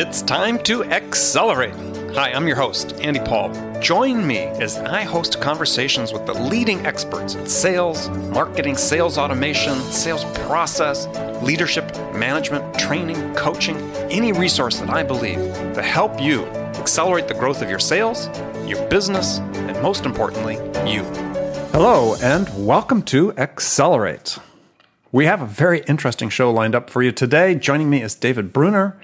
It's time to accelerate. Hi, I'm your host, Andy Paul. Join me as I host conversations with the leading experts in sales, marketing, sales automation, sales process, leadership, management, training, coaching, any resource that I believe to help you accelerate the growth of your sales, your business, and most importantly, you. Hello, and welcome to Accelerate. We have a very interesting show lined up for you today. Joining me is David Brunner.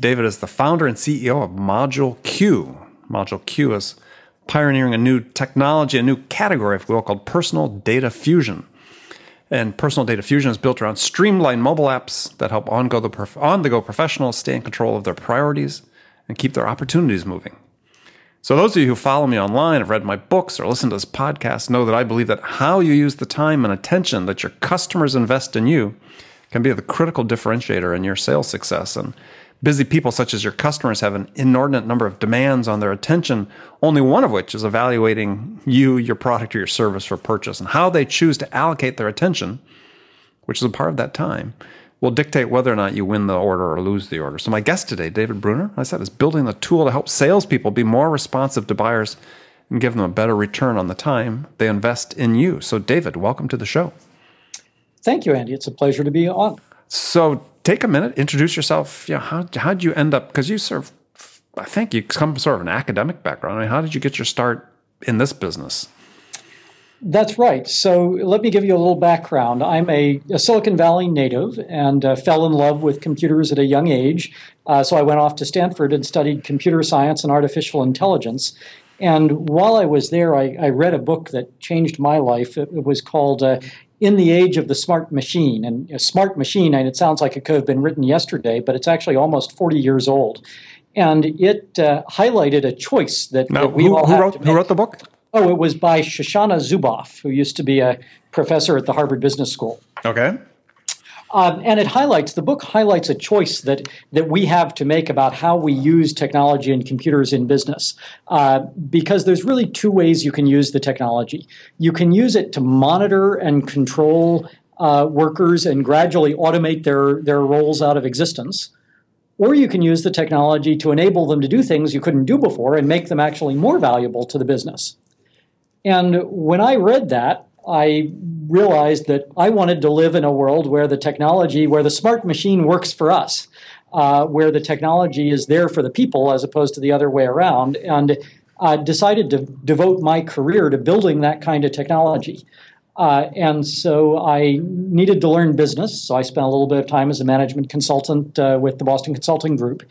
David is the founder and CEO of ModuleQ. Module Q is pioneering a new technology, a new category, if you will, called personal data fusion. And personal data fusion is built around streamlined mobile apps that help on the go professionals stay in control of their priorities and keep their opportunities moving. So, those of you who follow me online, have read my books, or listened to this podcast know that I believe that how you use the time and attention that your customers invest in you can be the critical differentiator in your sales success. And busy people, such as your customers, have an inordinate number of demands on their attention, only one of which is evaluating you, your product, or your service for purchase. And how they choose to allocate their attention, which is a part of that time, will dictate whether or not you win the order or lose the order. So, my guest today, David Brunner, I said, is building a tool to help salespeople be more responsive to buyers and give them a better return on the time they invest in you. So, David, welcome to the show. Thank you, Andy. It's a pleasure to be on. So, take a minute, introduce yourself. Yeah, how how did you end up? Because you sort of, I think you come sort of an academic background. I mean, how did you get your start in this business? That's right. So let me give you a little background. I'm a, a Silicon Valley native and uh, fell in love with computers at a young age. Uh, so I went off to Stanford and studied computer science and artificial intelligence. And while I was there, I, I read a book that changed my life. It, it was called uh, In the Age of the Smart Machine. And a smart machine, and it sounds like it could have been written yesterday, but it's actually almost 40 years old. And it uh, highlighted a choice that, now, that we who, all who have wrote, to make. Who wrote the book? Oh, it was by Shoshana Zuboff, who used to be a professor at the Harvard Business School. Okay. Um, and it highlights the book highlights a choice that that we have to make about how we use technology and computers in business. Uh, because there's really two ways you can use the technology. You can use it to monitor and control uh, workers and gradually automate their their roles out of existence. Or you can use the technology to enable them to do things you couldn't do before and make them actually more valuable to the business. And when I read that, I realized that I wanted to live in a world where the technology, where the smart machine works for us, uh, where the technology is there for the people as opposed to the other way around, and uh, decided to devote my career to building that kind of technology. Uh, and so I needed to learn business. So I spent a little bit of time as a management consultant uh, with the Boston Consulting Group.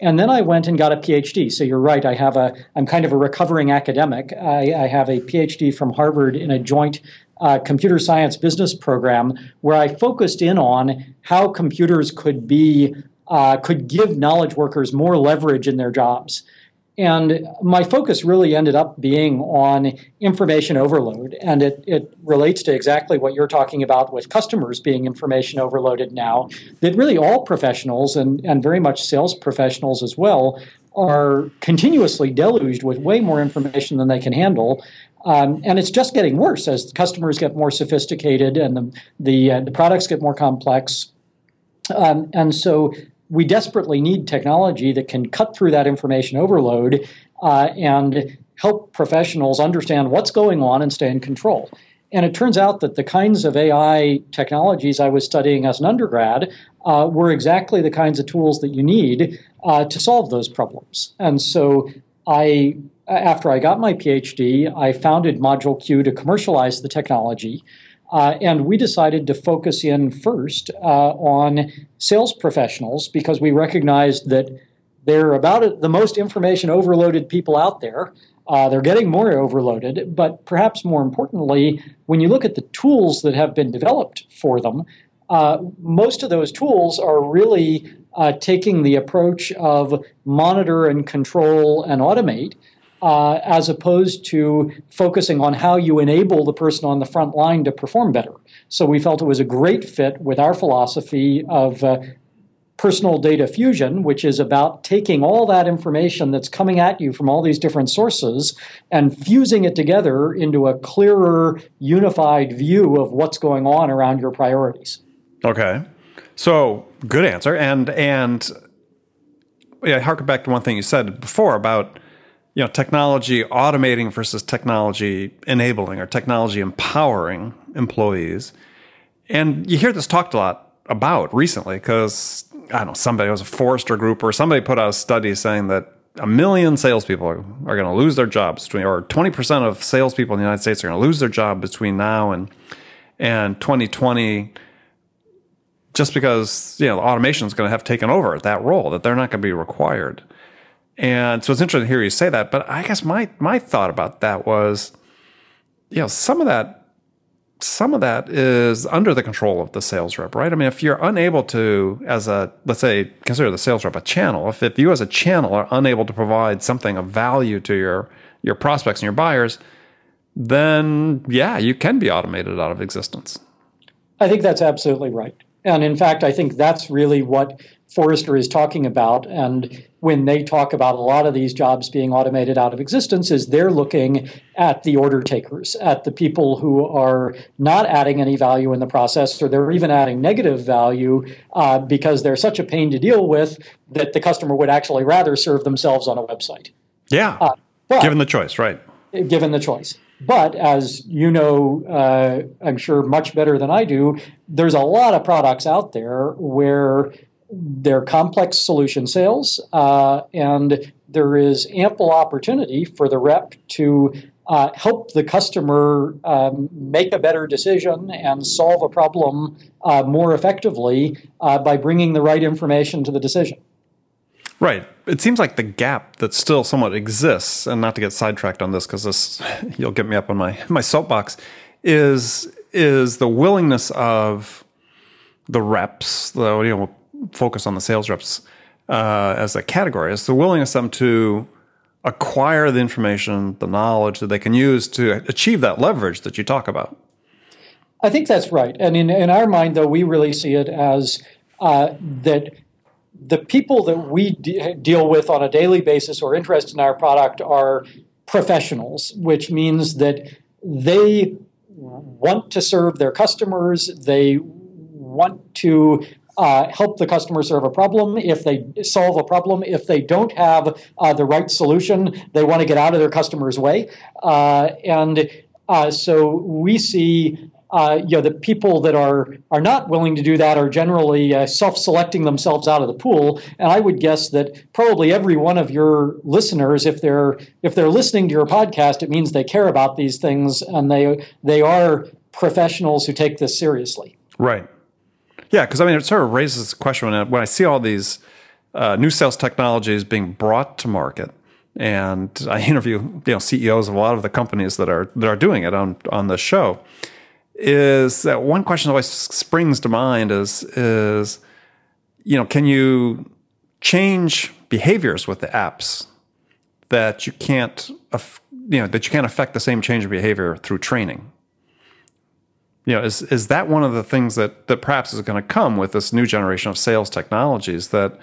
And then I went and got a PhD. So you're right. I have a. I'm kind of a recovering academic. I, I have a PhD from Harvard in a joint uh, computer science business program where I focused in on how computers could be uh, could give knowledge workers more leverage in their jobs. And my focus really ended up being on information overload. And it, it relates to exactly what you're talking about with customers being information overloaded now. That really all professionals, and, and very much sales professionals as well, are continuously deluged with way more information than they can handle. Um, and it's just getting worse as customers get more sophisticated and the, the, uh, the products get more complex. Um, and so we desperately need technology that can cut through that information overload uh, and help professionals understand what's going on and stay in control. And it turns out that the kinds of AI technologies I was studying as an undergrad uh, were exactly the kinds of tools that you need uh, to solve those problems. And so I, after I got my PhD, I founded ModuleQ to commercialize the technology. Uh, and we decided to focus in first uh, on sales professionals because we recognized that they're about the most information overloaded people out there. Uh, they're getting more overloaded, but perhaps more importantly, when you look at the tools that have been developed for them, uh, most of those tools are really uh, taking the approach of monitor and control and automate uh, as opposed to focusing on how you enable the person on the front line to perform better. So we felt it was a great fit with our philosophy of uh, personal data fusion, which is about taking all that information that's coming at you from all these different sources and fusing it together into a clearer, unified view of what's going on around your priorities. Okay. So good answer. And and yeah, harken back to one thing you said before about you know technology automating versus technology enabling or technology empowering employees. And you hear this talked a lot about recently because I don't know somebody was a Forrester group or somebody put out a study saying that a million salespeople are, are going to lose their jobs between, or 20% of salespeople in the United States are going to lose their job between now and and 2020 just because you know automation is going to have taken over that role that they're not going to be required and so it's interesting to hear you say that but i guess my my thought about that was you know some of that some of that is under the control of the sales rep right? I mean if you're unable to as a let's say consider the sales rep a channel if, if you as a channel are unable to provide something of value to your your prospects and your buyers then yeah you can be automated out of existence. I think that's absolutely right and in fact, I think that's really what Forrester is talking about. And when they talk about a lot of these jobs being automated out of existence, is they're looking at the order takers, at the people who are not adding any value in the process, or they're even adding negative value uh, because they're such a pain to deal with that the customer would actually rather serve themselves on a website. Yeah. Uh, but, given the choice, right? Given the choice. But as you know, uh, I'm sure much better than I do, there's a lot of products out there where they're complex solution sales, uh, and there is ample opportunity for the rep to uh, help the customer um, make a better decision and solve a problem uh, more effectively uh, by bringing the right information to the decision. Right. It seems like the gap that still somewhat exists, and not to get sidetracked on this because this you'll get me up on my my soapbox, is is the willingness of the reps, though you know, we'll focus on the sales reps uh, as a category, is the willingness of them to acquire the information, the knowledge that they can use to achieve that leverage that you talk about. I think that's right. And in, in our mind, though, we really see it as uh, that the people that we de- deal with on a daily basis or interested in our product are professionals, which means that they want to serve their customers. They want to uh, help the customer solve a problem. If they solve a problem, if they don't have uh, the right solution, they want to get out of their customer's way. Uh, and uh, so we see uh, you know, the people that are are not willing to do that are generally uh, self-selecting themselves out of the pool. And I would guess that probably every one of your listeners, if they're if they're listening to your podcast, it means they care about these things and they they are professionals who take this seriously. Right. Yeah, because I mean, it sort of raises the question when I, when I see all these uh, new sales technologies being brought to market and I interview you know CEOs of a lot of the companies that are that are doing it on on the show is that one question that always springs to mind is is you know can you change behaviors with the apps that you can't you know that you can't affect the same change of behavior through training? You know is is that one of the things that that perhaps is going to come with this new generation of sales technologies that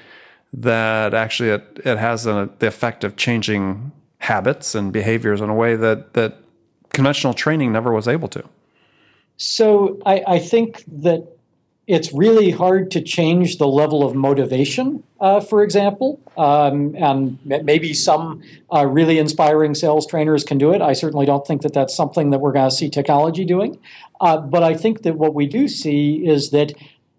that actually it, it has the effect of changing habits and behaviors in a way that that conventional training never was able to so I, I, think that it's really hard to change the level of motivation, uh, for example. Um, and maybe some uh, really inspiring sales trainers can do it. I certainly don't think that that's something that we're going to see technology doing. Uh, but I think that what we do see is that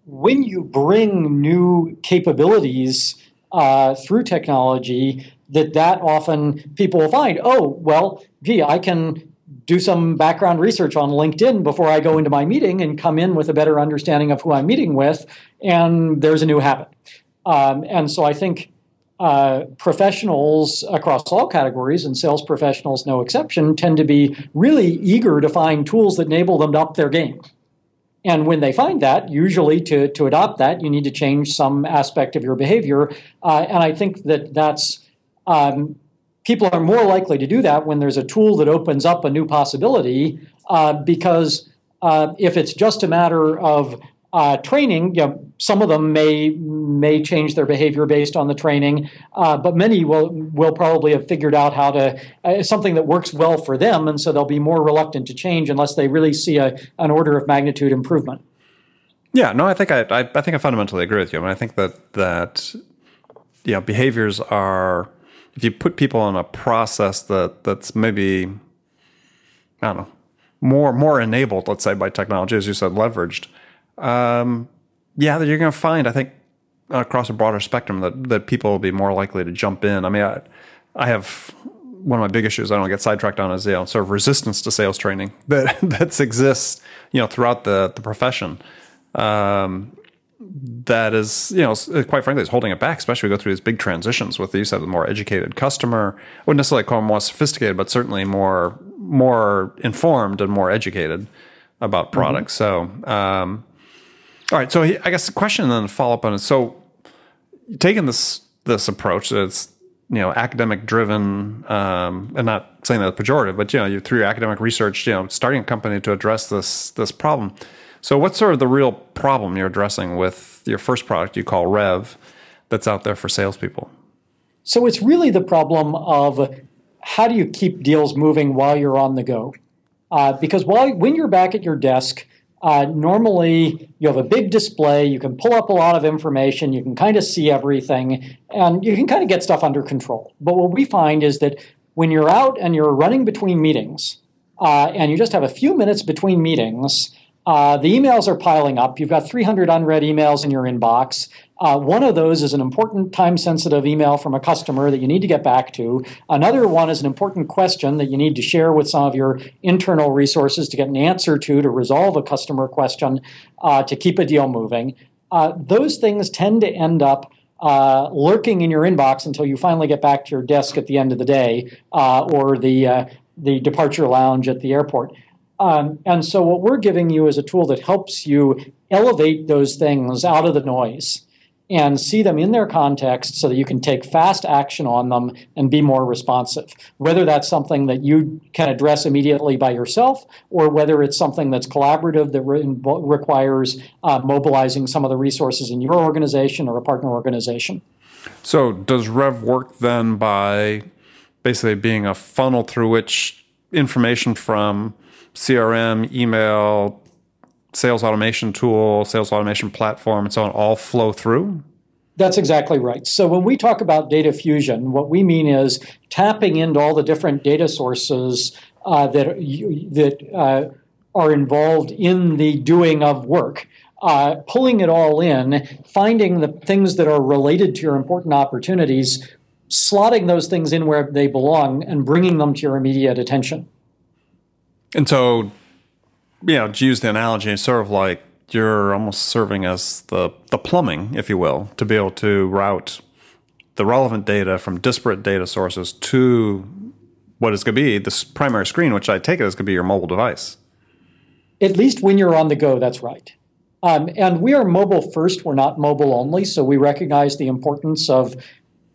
when you bring new capabilities uh, through technology, that that often people will find, oh, well, gee, I can do some background research on LinkedIn before I go into my meeting and come in with a better understanding of who I'm meeting with, and there's a new habit. Um, and so I think uh, professionals across all categories, and sales professionals no exception, tend to be really eager to find tools that enable them to up their game. And when they find that, usually to, to adopt that, you need to change some aspect of your behavior. Uh, and I think that that's um, people are more likely to do that when there's a tool that opens up a new possibility uh, because uh, if it's just a matter of uh, training, you know, some of them may may change their behavior based on the training, uh, but many will will probably have figured out how to uh, something that works well for them, and so they'll be more reluctant to change unless they really see a, an order of magnitude improvement. Yeah, no, I think I, I, I think I fundamentally agree with you. I mean, I think that that you know behaviors are if you put people in a process that that's maybe I don't know more more enabled, let's say by technology, as you said, leveraged. Um, yeah, that you're going to find, I think, across a broader spectrum that that people will be more likely to jump in. I mean, I, I have one of my big issues I don't get sidetracked on is you know sort of resistance to sales training that that exists you know throughout the the profession. Um, that is, you know, quite frankly, is holding it back, especially we go through these big transitions with the use of the more educated customer. I wouldn't necessarily call them more sophisticated, but certainly more more informed and more educated about mm-hmm. products. Mm-hmm. So, um, all right. So I guess the question and then to follow up on it. So, taking this this approach that's you know academic driven, um, and not saying that pejorative, but you know, you through your academic research, you know, starting a company to address this this problem. So, what's sort of the real problem you're addressing with your first product you call Rev that's out there for salespeople? So, it's really the problem of how do you keep deals moving while you're on the go? Uh, because while when you're back at your desk, uh, normally you have a big display, you can pull up a lot of information, you can kind of see everything, and you can kind of get stuff under control. But what we find is that when you're out and you're running between meetings, uh, and you just have a few minutes between meetings, uh, the emails are piling up. You've got 300 unread emails in your inbox. Uh, one of those is an important time sensitive email from a customer that you need to get back to. Another one is an important question that you need to share with some of your internal resources to get an answer to to resolve a customer question uh, to keep a deal moving. Uh, those things tend to end up uh, lurking in your inbox until you finally get back to your desk at the end of the day uh, or the, uh, the departure lounge at the airport. Um, and so, what we're giving you is a tool that helps you elevate those things out of the noise and see them in their context so that you can take fast action on them and be more responsive. Whether that's something that you can address immediately by yourself or whether it's something that's collaborative that re- requires uh, mobilizing some of the resources in your organization or a partner organization. So, does Rev work then by basically being a funnel through which information from CRM, email, sales automation tool, sales automation platform, and so on all flow through? That's exactly right. So when we talk about data fusion, what we mean is tapping into all the different data sources uh, that that uh, are involved in the doing of work. Uh, pulling it all in, finding the things that are related to your important opportunities, slotting those things in where they belong, and bringing them to your immediate attention. And so, you know, to use the analogy, it's sort of like you're almost serving as the, the plumbing, if you will, to be able to route the relevant data from disparate data sources to what is going to be this primary screen, which I take it is going to be your mobile device. At least when you're on the go, that's right. Um, and we are mobile first, we're not mobile only. So we recognize the importance of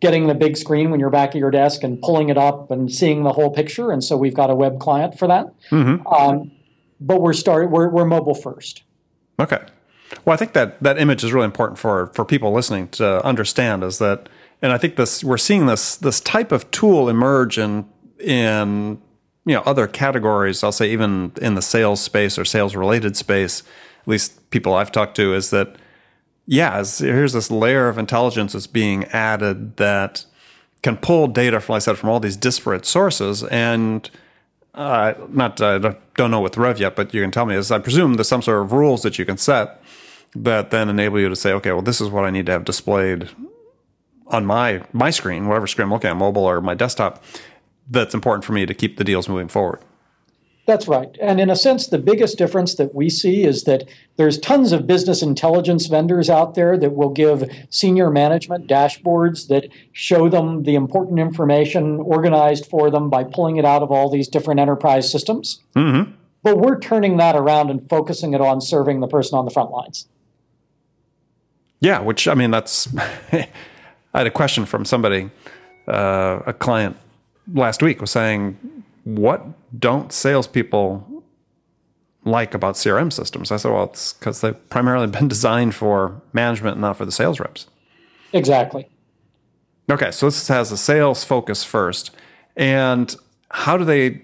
getting the big screen when you're back at your desk and pulling it up and seeing the whole picture. And so we've got a web client for that. Mm-hmm. Um, but we're start we're, we're mobile first. Okay. Well, I think that that image is really important for for people listening to understand. Is that, and I think this we're seeing this this type of tool emerge in in you know other categories. I'll say even in the sales space or sales related space. At least people I've talked to is that yeah, here's this layer of intelligence that's being added that can pull data, from, like I said, from all these disparate sources. And uh, not I uh, don't know with Rev yet, but you can tell me is I presume there's some sort of rules that you can set that then enable you to say, okay, well, this is what I need to have displayed on my my screen, whatever screen I'm looking at, mobile or my desktop. That's important for me to keep the deals moving forward. That's right. And in a sense, the biggest difference that we see is that there's tons of business intelligence vendors out there that will give senior management dashboards that show them the important information organized for them by pulling it out of all these different enterprise systems. Mm-hmm. But we're turning that around and focusing it on serving the person on the front lines. Yeah, which I mean, that's. I had a question from somebody, uh, a client last week was saying, what don't salespeople like about CRM systems? I said, well, it's because they've primarily been designed for management, not for the sales reps. Exactly. Okay, so this has a sales focus first. And how do they,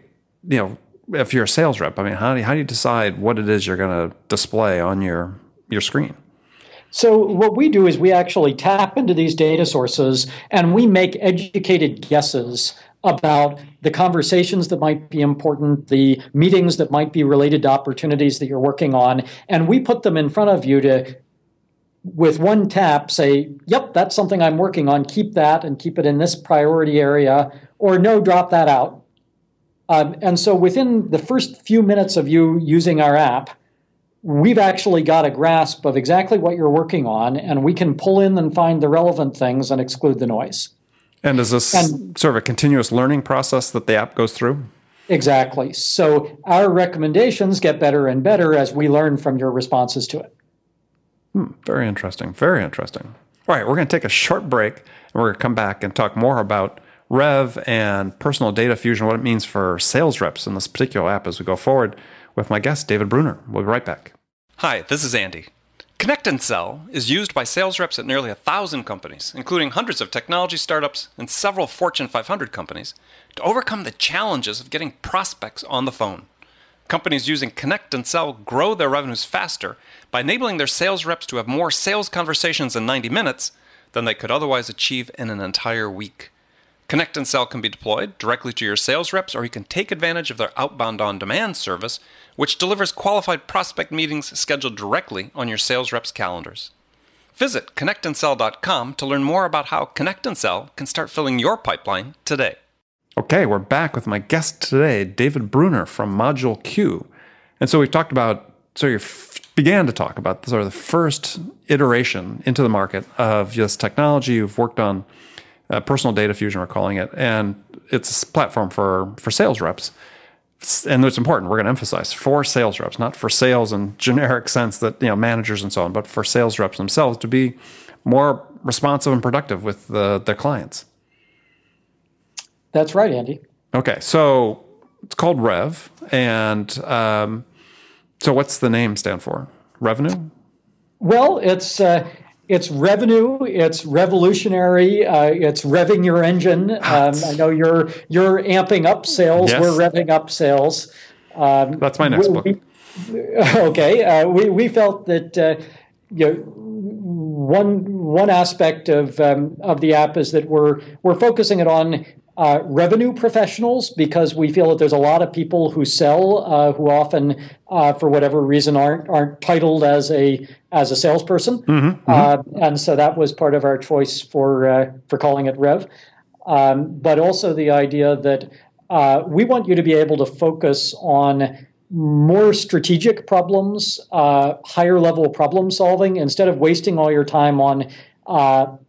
you know, if you're a sales rep, I mean, how do you, how do you decide what it is you're going to display on your your screen? So, what we do is we actually tap into these data sources and we make educated guesses about the conversations that might be important, the meetings that might be related to opportunities that you're working on, and we put them in front of you to with one tap say, yep, that's something I'm working on, keep that and keep it in this priority area, or no, drop that out. Um, and so within the first few minutes of you using our app, we've actually got a grasp of exactly what you're working on, and we can pull in and find the relevant things and exclude the noise. And is this and, sort of a continuous learning process that the app goes through? Exactly. So our recommendations get better and better as we learn from your responses to it. Hmm, very interesting. Very interesting. All right, we're going to take a short break and we're going to come back and talk more about Rev and personal data fusion, what it means for sales reps in this particular app as we go forward with my guest, David Brunner. We'll be right back. Hi, this is Andy. Connect and Sell is used by sales reps at nearly a thousand companies, including hundreds of technology startups and several Fortune 500 companies, to overcome the challenges of getting prospects on the phone. Companies using Connect and Sell grow their revenues faster by enabling their sales reps to have more sales conversations in 90 minutes than they could otherwise achieve in an entire week. Connect and Sell can be deployed directly to your sales reps, or you can take advantage of their outbound on demand service, which delivers qualified prospect meetings scheduled directly on your sales reps' calendars. Visit connectandsell.com to learn more about how Connect and Sell can start filling your pipeline today. Okay, we're back with my guest today, David Brunner from ModuleQ. And so we've talked about, so you began to talk about sort of the first iteration into the market of this technology. You've worked on uh, personal data fusion, we're calling it, and it's a platform for, for sales reps. And it's important, we're going to emphasize for sales reps, not for sales in generic sense that, you know, managers and so on, but for sales reps themselves to be more responsive and productive with the, their clients. That's right, Andy. Okay, so it's called Rev, and um, so what's the name stand for? Revenue? Well, it's uh, it's revenue. It's revolutionary. Uh, it's revving your engine. Um, I know you're you're amping up sales. Yes. We're revving up sales. Um, That's my next we, book. We, okay, uh, we we felt that uh, you know, one one aspect of um, of the app is that we're we're focusing it on uh, revenue professionals because we feel that there's a lot of people who sell uh, who often, uh, for whatever reason, aren't aren't titled as a as a salesperson, mm-hmm, mm-hmm. Uh, and so that was part of our choice for uh, for calling it Rev. Um, but also the idea that uh, we want you to be able to focus on more strategic problems, higher level problem solving, instead of wasting all your time on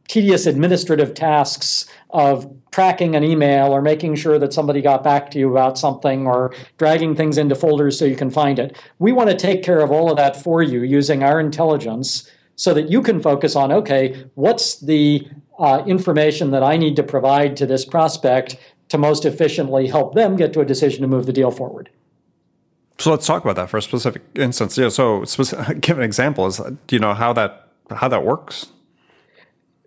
tedious administrative tasks of tracking an email or making sure that somebody got back to you about something or dragging things into folders so you can find it. We want to take care of all of that for you using our intelligence so that you can focus on okay, what's the uh, information that I need to provide to this prospect to most efficiently help them get to a decision to move the deal forward. So let's talk about that for a specific instance. Yeah. So, specific, give an example. Is do you know how that how that works?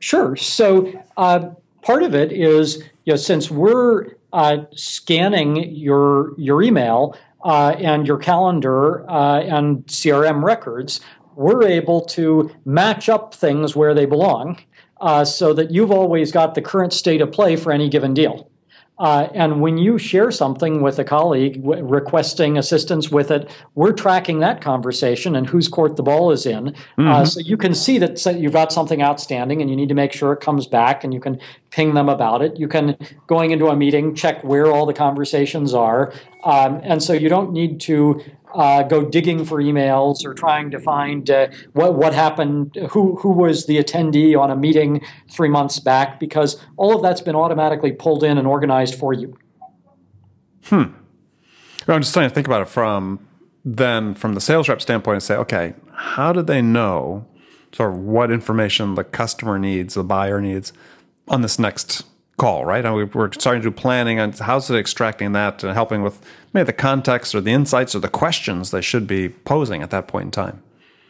Sure. So, uh, part of it is you know since we're uh, scanning your your email uh, and your calendar uh, and CRM records, we're able to match up things where they belong, uh, so that you've always got the current state of play for any given deal. Uh, and when you share something with a colleague w- requesting assistance with it, we're tracking that conversation and whose court the ball is in. Uh, mm-hmm. Uh, so you can see that you've got something outstanding and you need to make sure it comes back and you can ping them about it. You can, going into a meeting, check where all the conversations are. Um, and so you don't need to uh, go digging for emails or trying to find uh, what what happened, who who was the attendee on a meeting three months back, because all of that's been automatically pulled in and organized for you. Hmm. I'm just trying to think about it from then from the sales rep standpoint and say, okay, how do they know sort of what information the customer needs, the buyer needs on this next call, right? And we're starting to do planning on how's it extracting that and helping with maybe the context or the insights or the questions they should be posing at that point in time.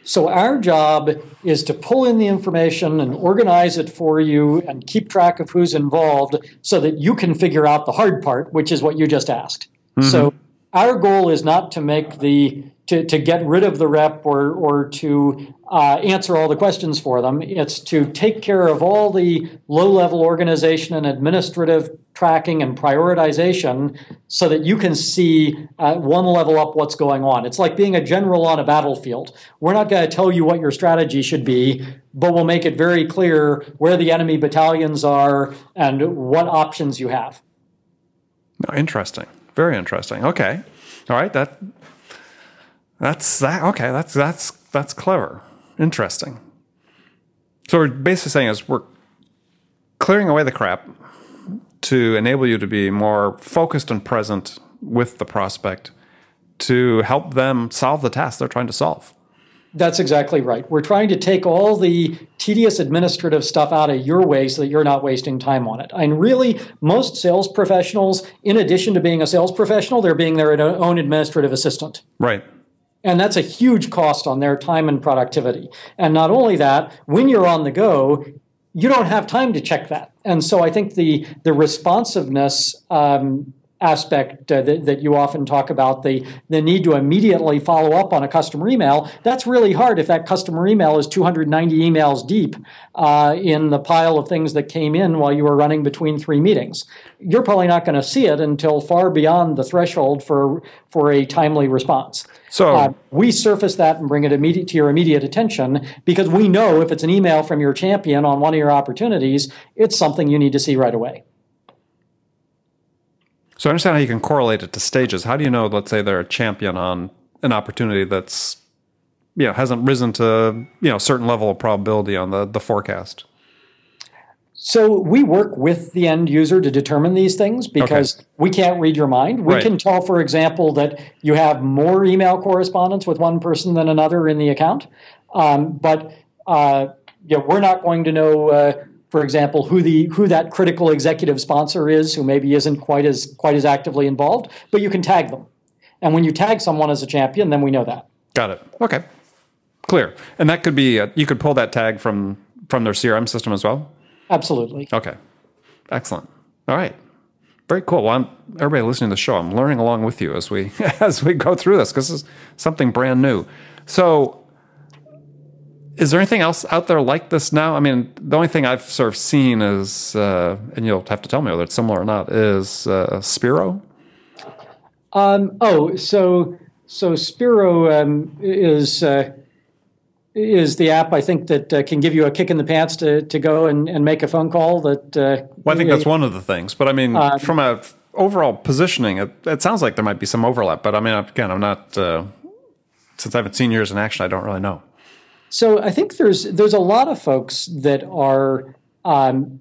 So, our job is to pull in the information and organize it for you and keep track of who's involved so that you can figure out the hard part, which is what you just asked. Mm-hmm. So, our goal is not to make the to, to get rid of the rep or, or to uh, answer all the questions for them. It's to take care of all the low level organization and administrative tracking and prioritization so that you can see uh, one level up what's going on. It's like being a general on a battlefield. We're not going to tell you what your strategy should be, but we'll make it very clear where the enemy battalions are and what options you have. Oh, interesting. Very interesting. Okay. All right. That that's that. Okay. That's that's that's clever. Interesting. So we're basically saying is we're clearing away the crap to enable you to be more focused and present with the prospect to help them solve the task they're trying to solve. That's exactly right. We're trying to take all the tedious administrative stuff out of your way so that you're not wasting time on it. And really, most sales professionals, in addition to being a sales professional, they're being their own administrative assistant. Right. And that's a huge cost on their time and productivity. And not only that, when you're on the go, you don't have time to check that. And so I think the the responsiveness um, aspect uh, that, that you often talk about the the need to immediately follow up on a customer email. That's really hard if that customer email is 290 emails deep uh, in the pile of things that came in while you were running between three meetings. You're probably not going to see it until far beyond the threshold for for a timely response. So uh, we surface that and bring it immediate to your immediate attention because we know if it's an email from your champion on one of your opportunities it's something you need to see right away so I understand how you can correlate it to stages. How do you know, let's say, they're a champion on an opportunity that's, you know, hasn't risen to, you know, a certain level of probability on the, the forecast? So we work with the end user to determine these things because okay. we can't read your mind. We right. can tell, for example, that you have more email correspondence with one person than another in the account. Um, but uh, know, we're not going to know uh, for example, who the who that critical executive sponsor is, who maybe isn't quite as quite as actively involved, but you can tag them. And when you tag someone as a champion, then we know that. Got it. Okay, clear. And that could be a, you could pull that tag from from their CRM system as well. Absolutely. Okay, excellent. All right. Very cool. Well, I'm, everybody listening to the show, I'm learning along with you as we as we go through this because this is something brand new. So is there anything else out there like this now? I mean, the only thing I've sort of seen is, uh, and you'll have to tell me whether it's similar or not, is uh, Spiro. Um, oh, so so Spiro um, is uh, is the app I think that uh, can give you a kick in the pants to to go and, and make a phone call. That uh, well, I think that's one of the things. But I mean, um, from a overall positioning, it, it, sounds like there might be some overlap. But I mean, again, I'm not uh, since I haven't seen yours in action. I don't really know. So I think there's there's a lot of folks that are um,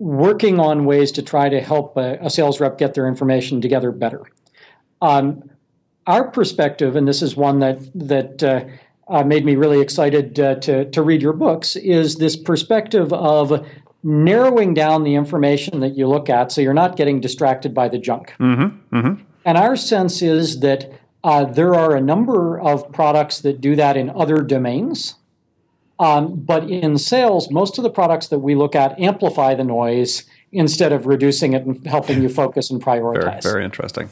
working on ways to try to help a, a sales rep get their information together better. Um, our perspective, and this is one that that uh, uh, made me really excited uh, to to read your books, is this perspective of narrowing down the information that you look at, so you're not getting distracted by the junk. Mm-hmm, mm-hmm. And our sense is that uh, there are a number of products that do that in other domains. Um, but in sales, most of the products that we look at amplify the noise instead of reducing it and helping you focus and prioritize. Very, very interesting.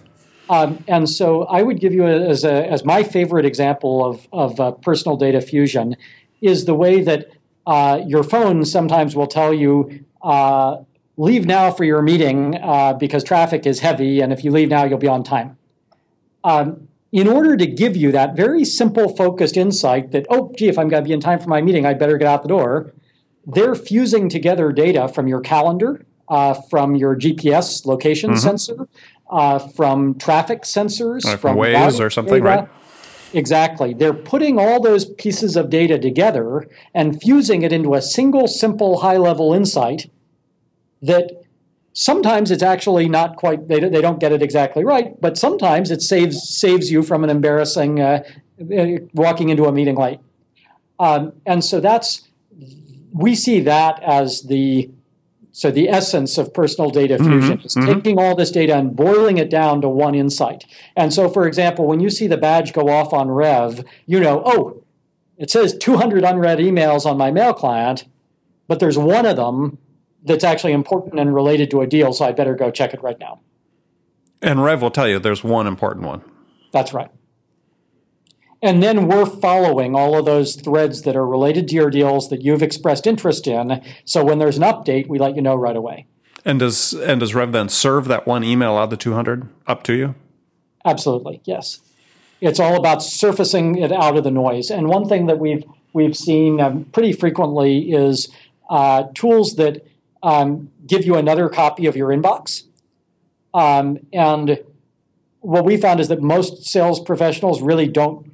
Um, and so I would give you a, as, a, as my favorite example of, of uh, personal data fusion is the way that uh, your phone sometimes will tell you, uh, leave now for your meeting uh, because traffic is heavy, and if you leave now, you'll be on time. Um, in order to give you that very simple, focused insight that, oh, gee, if I'm going to be in time for my meeting, I'd better get out the door, they're fusing together data from your calendar, uh, from your GPS location mm-hmm. sensor, uh, from traffic sensors, from, from Waze or something, data. right? Exactly. They're putting all those pieces of data together and fusing it into a single, simple, high level insight that sometimes it's actually not quite they, they don't get it exactly right but sometimes it saves saves you from an embarrassing uh, uh, walking into a meeting late. Um, and so that's we see that as the so the essence of personal data mm-hmm, fusion mm-hmm, is mm-hmm. taking all this data and boiling it down to one insight. And so for example when you see the badge go off on rev you know oh it says 200 unread emails on my mail client but there's one of them that's actually important and related to a deal, so I better go check it right now. And Rev will tell you there's one important one. That's right. And then we're following all of those threads that are related to your deals that you've expressed interest in. So when there's an update, we let you know right away. And does and does Rev then serve that one email out of the 200 up to you? Absolutely, yes. It's all about surfacing it out of the noise. And one thing that we've we've seen um, pretty frequently is uh, tools that um, give you another copy of your inbox. Um, and what we found is that most sales professionals really don't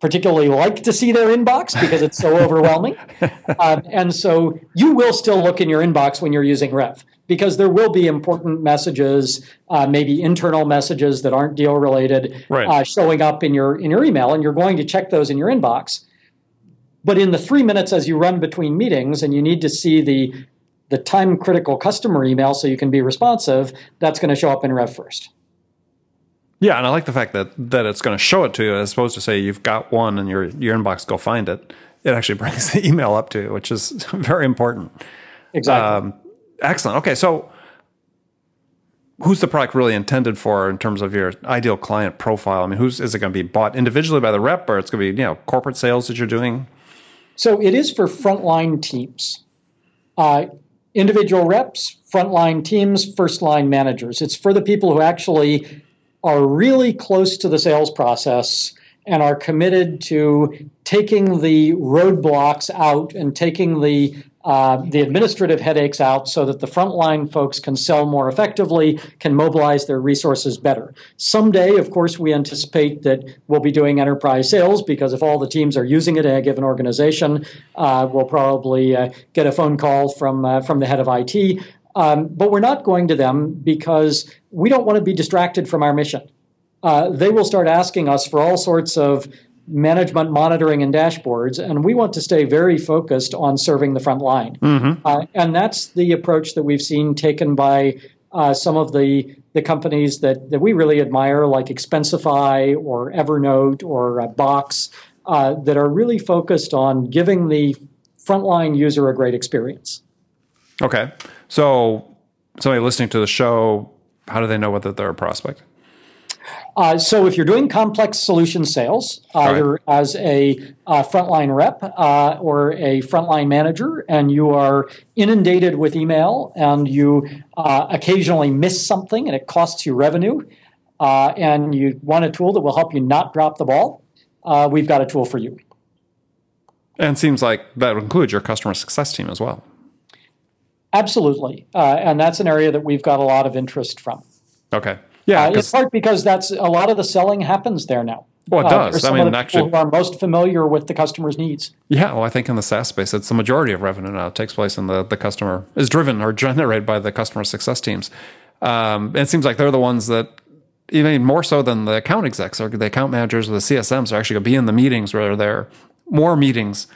particularly like to see their inbox because it's so overwhelming. Uh, and so you will still look in your inbox when you're using Rev because there will be important messages, uh, maybe internal messages that aren't deal related, right. uh, showing up in your in your email, and you're going to check those in your inbox. But in the three minutes as you run between meetings, and you need to see the the time critical customer email so you can be responsive, that's going to show up in Rev first. Yeah, and I like the fact that that it's going to show it to you as opposed to say you've got one in your your inbox, go find it. It actually brings the email up to you, which is very important. Exactly. Um, excellent. Okay, so who's the product really intended for in terms of your ideal client profile? I mean, who's is it going to be bought individually by the rep, or it's going to be you know corporate sales that you're doing? So it is for frontline teams, uh, individual reps, frontline teams, first line managers. It's for the people who actually are really close to the sales process and are committed to taking the roadblocks out and taking the uh, the administrative headaches out so that the frontline folks can sell more effectively, can mobilize their resources better. Someday, of course, we anticipate that we'll be doing enterprise sales because if all the teams are using it in a given organization, uh, we'll probably uh, get a phone call from uh, from the head of IT. Um, but we're not going to them because we don't want to be distracted from our mission. Uh, they will start asking us for all sorts of management monitoring and dashboards, and we want to stay very focused on serving the front line. Mm-hmm. Uh, and that's the approach that we've seen taken by uh, some of the, the companies that, that we really admire, like Expensify or Evernote or uh, Box, uh, that are really focused on giving the frontline user a great experience. Okay. So, somebody listening to the show, how do they know whether they're a prospect? Uh, so if you're doing complex solution sales, either right. as a uh, frontline rep uh, or a frontline manager, and you are inundated with email and you uh, occasionally miss something and it costs you revenue, uh, and you want a tool that will help you not drop the ball, uh, we've got a tool for you. And seems like that would include your customer success team as well. Absolutely. and that's an area that we've got a lot of interest from. Okay. Yeah, uh, in part because that's a lot of the selling happens there now. Well, it uh, does. I mean, actually, who are most familiar with the customer's needs. Yeah, well, I think in the SaaS space, it's the majority of revenue now takes place in the the customer is driven or generated by the customer success teams. Um, it seems like they're the ones that even more so than the account execs or the account managers or the CSMs are actually going to be in the meetings where they're there more meetings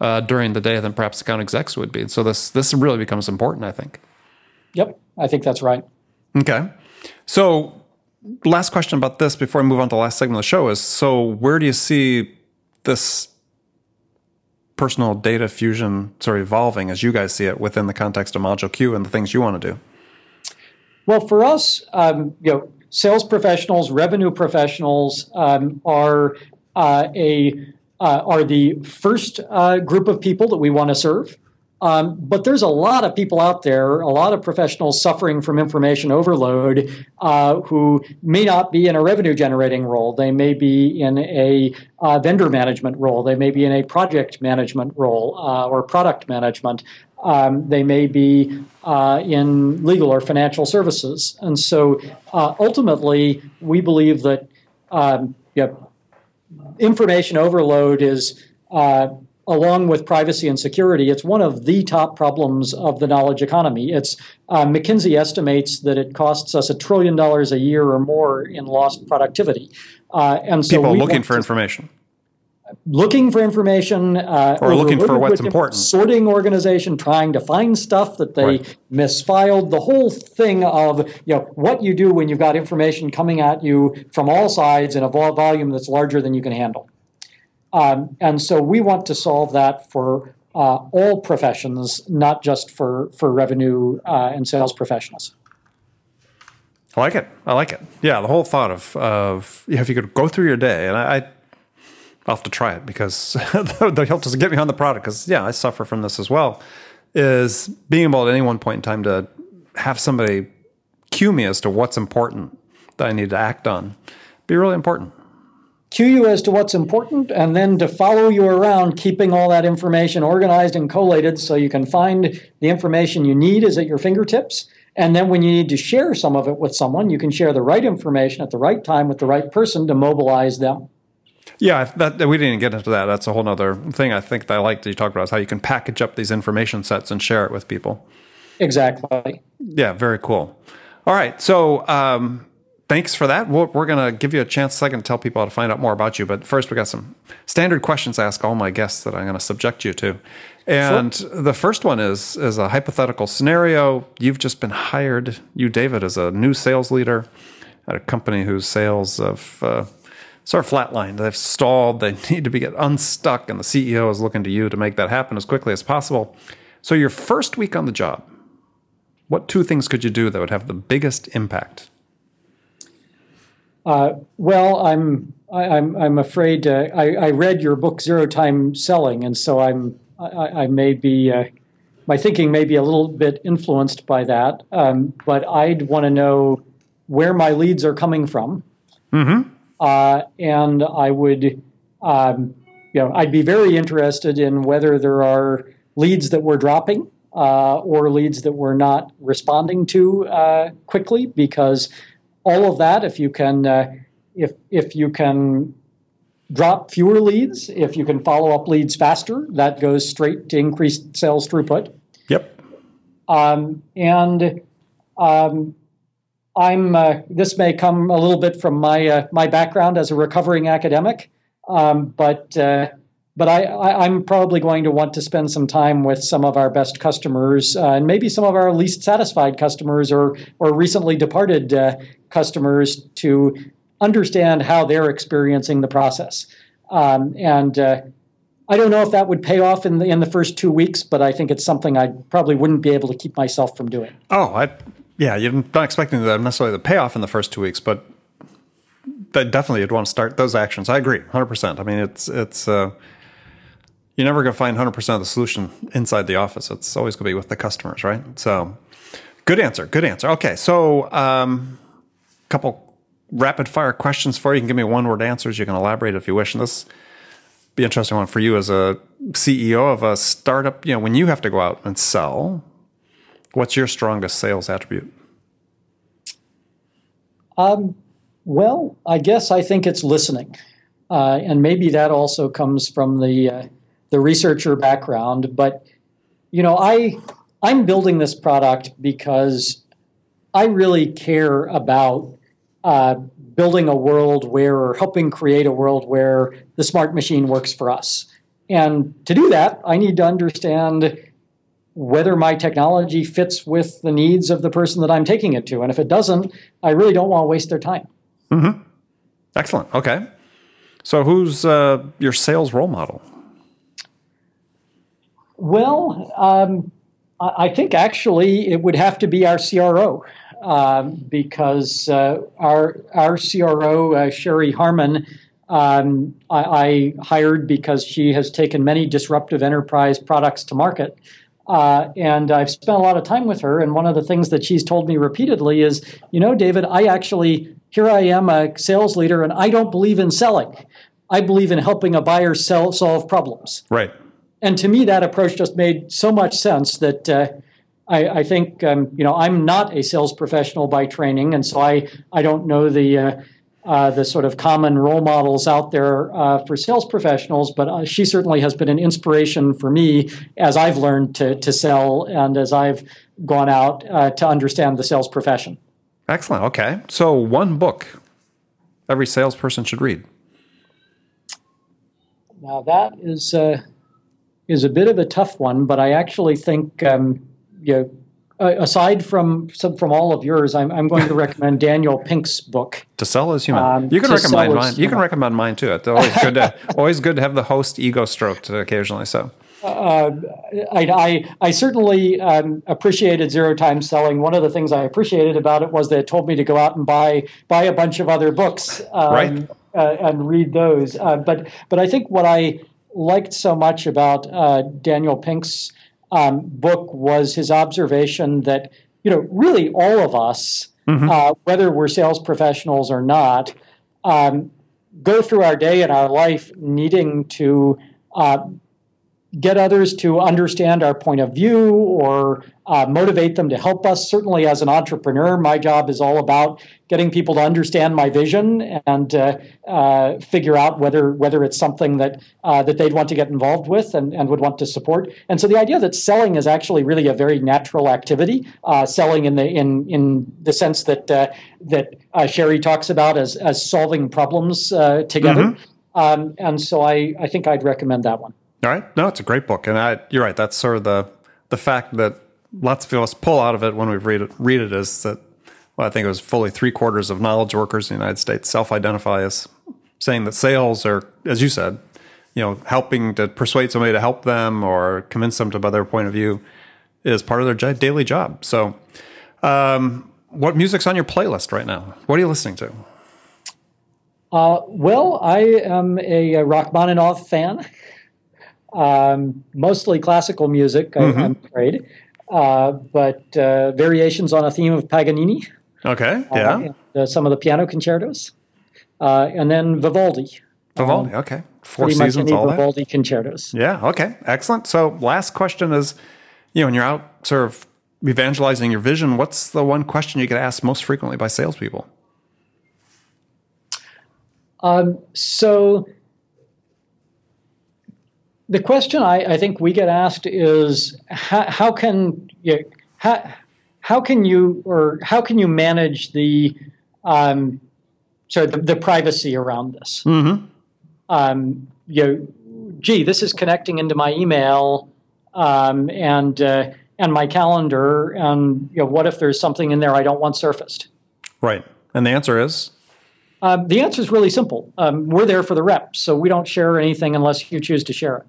uh, during the day than perhaps account execs would be. So this this really becomes important, I think. Yep, I think that's right. Okay, so last question about this before I move on to the last segment of the show is so where do you see this personal data fusion sort of evolving as you guys see it within the context of ModuleQ and the things you want to do? Well, for us, um, you know, sales professionals, revenue professionals um, are uh, a uh, are the first uh, group of people that we want to serve. Um, but there's a lot of people out there, a lot of professionals suffering from information overload uh, who may not be in a revenue generating role. They may be in a uh, vendor management role. They may be in a project management role uh, or product management. Um, they may be uh, in legal or financial services. And so uh, ultimately, we believe that um, information overload is uh, along with privacy and security, it's one of the top problems of the knowledge economy. It's uh, McKinsey estimates that it costs us a trillion dollars a year or more in lost productivity. Uh, and so people looking for information. Looking for information, uh, or looking for what's important. Sorting organization, trying to find stuff that they right. misfiled. The whole thing of you know what you do when you've got information coming at you from all sides in a volume that's larger than you can handle. Um, and so we want to solve that for uh, all professions, not just for, for revenue uh, and sales professionals. I like it. I like it. Yeah, the whole thought of, of if you could go through your day, and I, I'll have to try it because they'll help to get me on the product. Because yeah, I suffer from this as well. Is being able at any one point in time to have somebody cue me as to what's important that I need to act on be really important. Cue you as to what's important, and then to follow you around, keeping all that information organized and collated so you can find the information you need is at your fingertips. And then when you need to share some of it with someone, you can share the right information at the right time with the right person to mobilize them. Yeah, that, we didn't get into that. That's a whole other thing I think that I like that you talked about is how you can package up these information sets and share it with people. Exactly. Yeah, very cool. All right. So, um, thanks for that. We're, we're going to give you a chance second to tell people how to find out more about you. But first, we got some standard questions to ask all my guests that I'm going to subject you to. And sure. the first one is is a hypothetical scenario. You've just been hired, you David, as a new sales leader at a company whose sales have uh, sort of flatlined. They've stalled. They need to be get unstuck, and the CEO is looking to you to make that happen as quickly as possible. So, your first week on the job, what two things could you do that would have the biggest impact? Uh, well, I'm I, am i I'm afraid uh, I, I read your book Zero Time Selling, and so I'm I, I may be uh, my thinking may be a little bit influenced by that. Um, but I'd want to know where my leads are coming from, mm-hmm. uh, and I would, um, you know, I'd be very interested in whether there are leads that we're dropping uh, or leads that we're not responding to uh, quickly because all of that, if you can, uh, if if you can drop fewer leads, if you can follow up leads faster, that goes straight to increased sales throughput. Yep. Um, and um, I'm uh, this may come a little bit from my uh, my background as a recovering academic, um, but uh, but I, am probably going to want to spend some time with some of our best customers uh, and maybe some of our least satisfied customers or or recently departed uh, customers to understand how they're experiencing the process. Um, and uh, I don't know if that would pay off in the in the first two weeks, but I think it's something I probably wouldn't be able to keep myself from doing. Oh, I yeah, you're not expecting that necessarily the payoff in the first two weeks, but definitely you'd want to start those actions. I agree, hundred percent. I mean, it's it's. You're never going to find 100% of the solution inside the office. It's always going to be with the customers, right? So, good answer. Good answer. Okay, so a um, couple rapid fire questions for you. You can give me one word answers. You can elaborate if you wish. And this be interesting one for you as a CEO of a startup. You know, when you have to go out and sell, what's your strongest sales attribute? Um, well, I guess I think it's listening, uh, and maybe that also comes from the uh, the researcher background. But you know, I I'm building this product because I really care about uh, building a world where, or helping create a world where the smart machine works for us. And to do that, I need to understand whether my technology fits with the needs of the person that I'm taking it to. And if it doesn't, I really don't want to waste their time. Mm-hmm. Excellent. Okay. So, who's uh, your sales role model? Well, um, I think actually it would have to be our CRO um, because uh, our our CRO uh, Sherry Harmon um, I, I, hired because she has taken many disruptive enterprise products to market. Uh, and I've spent a lot of time with her. And one of the things that she's told me repeatedly is, you know, David, I actually, here I am, a sales leader, and I don't believe in selling. I believe in helping a buyer sell, solve problems. Right. And to me, that approach just made so much sense that uh, I, I think um, you know I'm not a sales professional by training, and so I I don't know the uh, uh, the sort of common role models out there uh, for sales professionals, but uh, she certainly has been an inspiration for me as I've learned to to sell and as I've gone out uh, to understand the sales profession. Excellent. Okay, so one book every salesperson should read. Now that is uh, is a bit of a tough one, but I actually think. Um, you know, aside from from all of yours, I'm, I'm going to recommend Daniel Pink's book. To sell is human. Um, you can recommend mine. You can recommend mine too. It's always good to always good to have the host ego stroked occasionally. So. Uh, I, I, I, certainly um, appreciated zero time selling. One of the things I appreciated about it was that it told me to go out and buy buy a bunch of other books. Um, right. uh, and read those. Uh, but but I think what I liked so much about uh, Daniel Pink's um, book was his observation that you know really all of us, mm-hmm. Uh, whether we're sales professionals or not, um, go through our day and our life needing to uh, get others to understand our point of view or uh, motivate them to help us. Certainly, as an entrepreneur, my job is all about getting people to understand my vision and uh, uh, figure out whether whether it's something that uh, that they'd want to get involved with and, and would want to support. And so, the idea that selling is actually really a very natural activity, uh, selling in the in in the sense that uh, that Sherry talks about as as solving problems together. Mm-hmm. Um, and so, I I think I'd recommend that one. All right. No, it's a great book, and I, you're right. That's sort of the the fact that lots of us pull out of it when we read it. Read it is that well, I think it was fully three quarters of knowledge workers in the United States self-identify as saying that sales are, as you said, you know, helping to persuade somebody to help them or convince them to buy their point of view is part of their daily job. So, um, what music's on your playlist right now? What are you listening to? Uh, well, I am a Rachmaninoff fan um, mostly classical music, mm-hmm. I, am afraid, uh, but uh, variations on a theme of Paganini. Okay, uh, yeah. Uh, some of the piano concertos, uh, and then Vivaldi. Vivaldi, um, okay. Four seasons, all Vivaldi that. concertos. Yeah, okay, excellent. So, last question is, you know, when you're out sort of evangelizing your vision, what's the one question you get asked most frequently by salespeople? Um, so the question I, I, think we get asked is how, how can you, how, how can you or how can you manage the um, sorry the, the privacy around this? Mm-hmm. Um, you know, gee, this is connecting into my email um, and uh, and my calendar, and you know, what if there's something in there I don't want surfaced? Right, and the answer is. Uh, the answer is really simple. Um, we're there for the reps, so we don't share anything unless you choose to share it.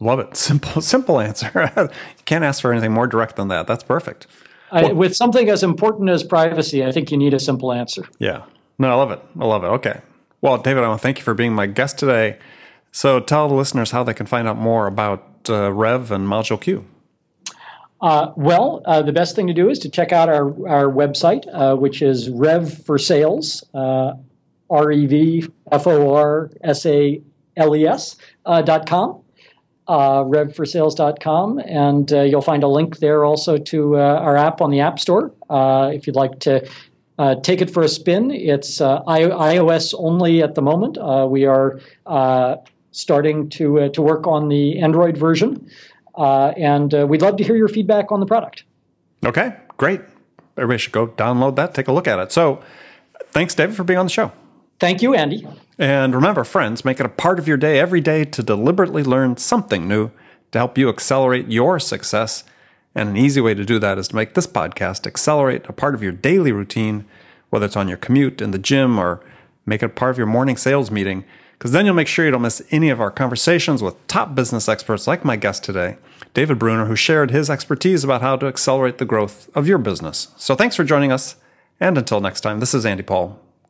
Love it. Simple, simple answer. you can't ask for anything more direct than that. That's perfect. I, with something as important as privacy, I think you need a simple answer. Yeah. No, I love it. I love it. Okay. Well, David, I want to thank you for being my guest today. So tell the listeners how they can find out more about uh, Rev and ModuleQ. Uh, well, uh, the best thing to do is to check out our, our website, uh, which is Rev for Sales, uh, R E V F O R S A L E S uh, dot com uh, revforsales.com, and uh, you'll find a link there also to uh, our app on the App Store. Uh, if you'd like to uh, take it for a spin, it's uh, iOS only at the moment. we are starting to to work on the Android version, and we'd love to hear your feedback on the product. Okay, great. Everybody should go download that, take a look at it. So, thanks, David, for being on the show. Thank you, Andy. And remember, friends, make it a part of your day every day to deliberately learn something new to help you accelerate your success. And an easy way to do that is to make this podcast accelerate a part of your daily routine, whether it's on your commute, in the gym, or make it a part of your morning sales meeting, because then you'll make sure you don't miss any of our conversations with top business experts like my guest today, David Brunner, who shared his expertise about how to accelerate the growth of your business. So thanks for joining us. And until next time, this is Andy Paul.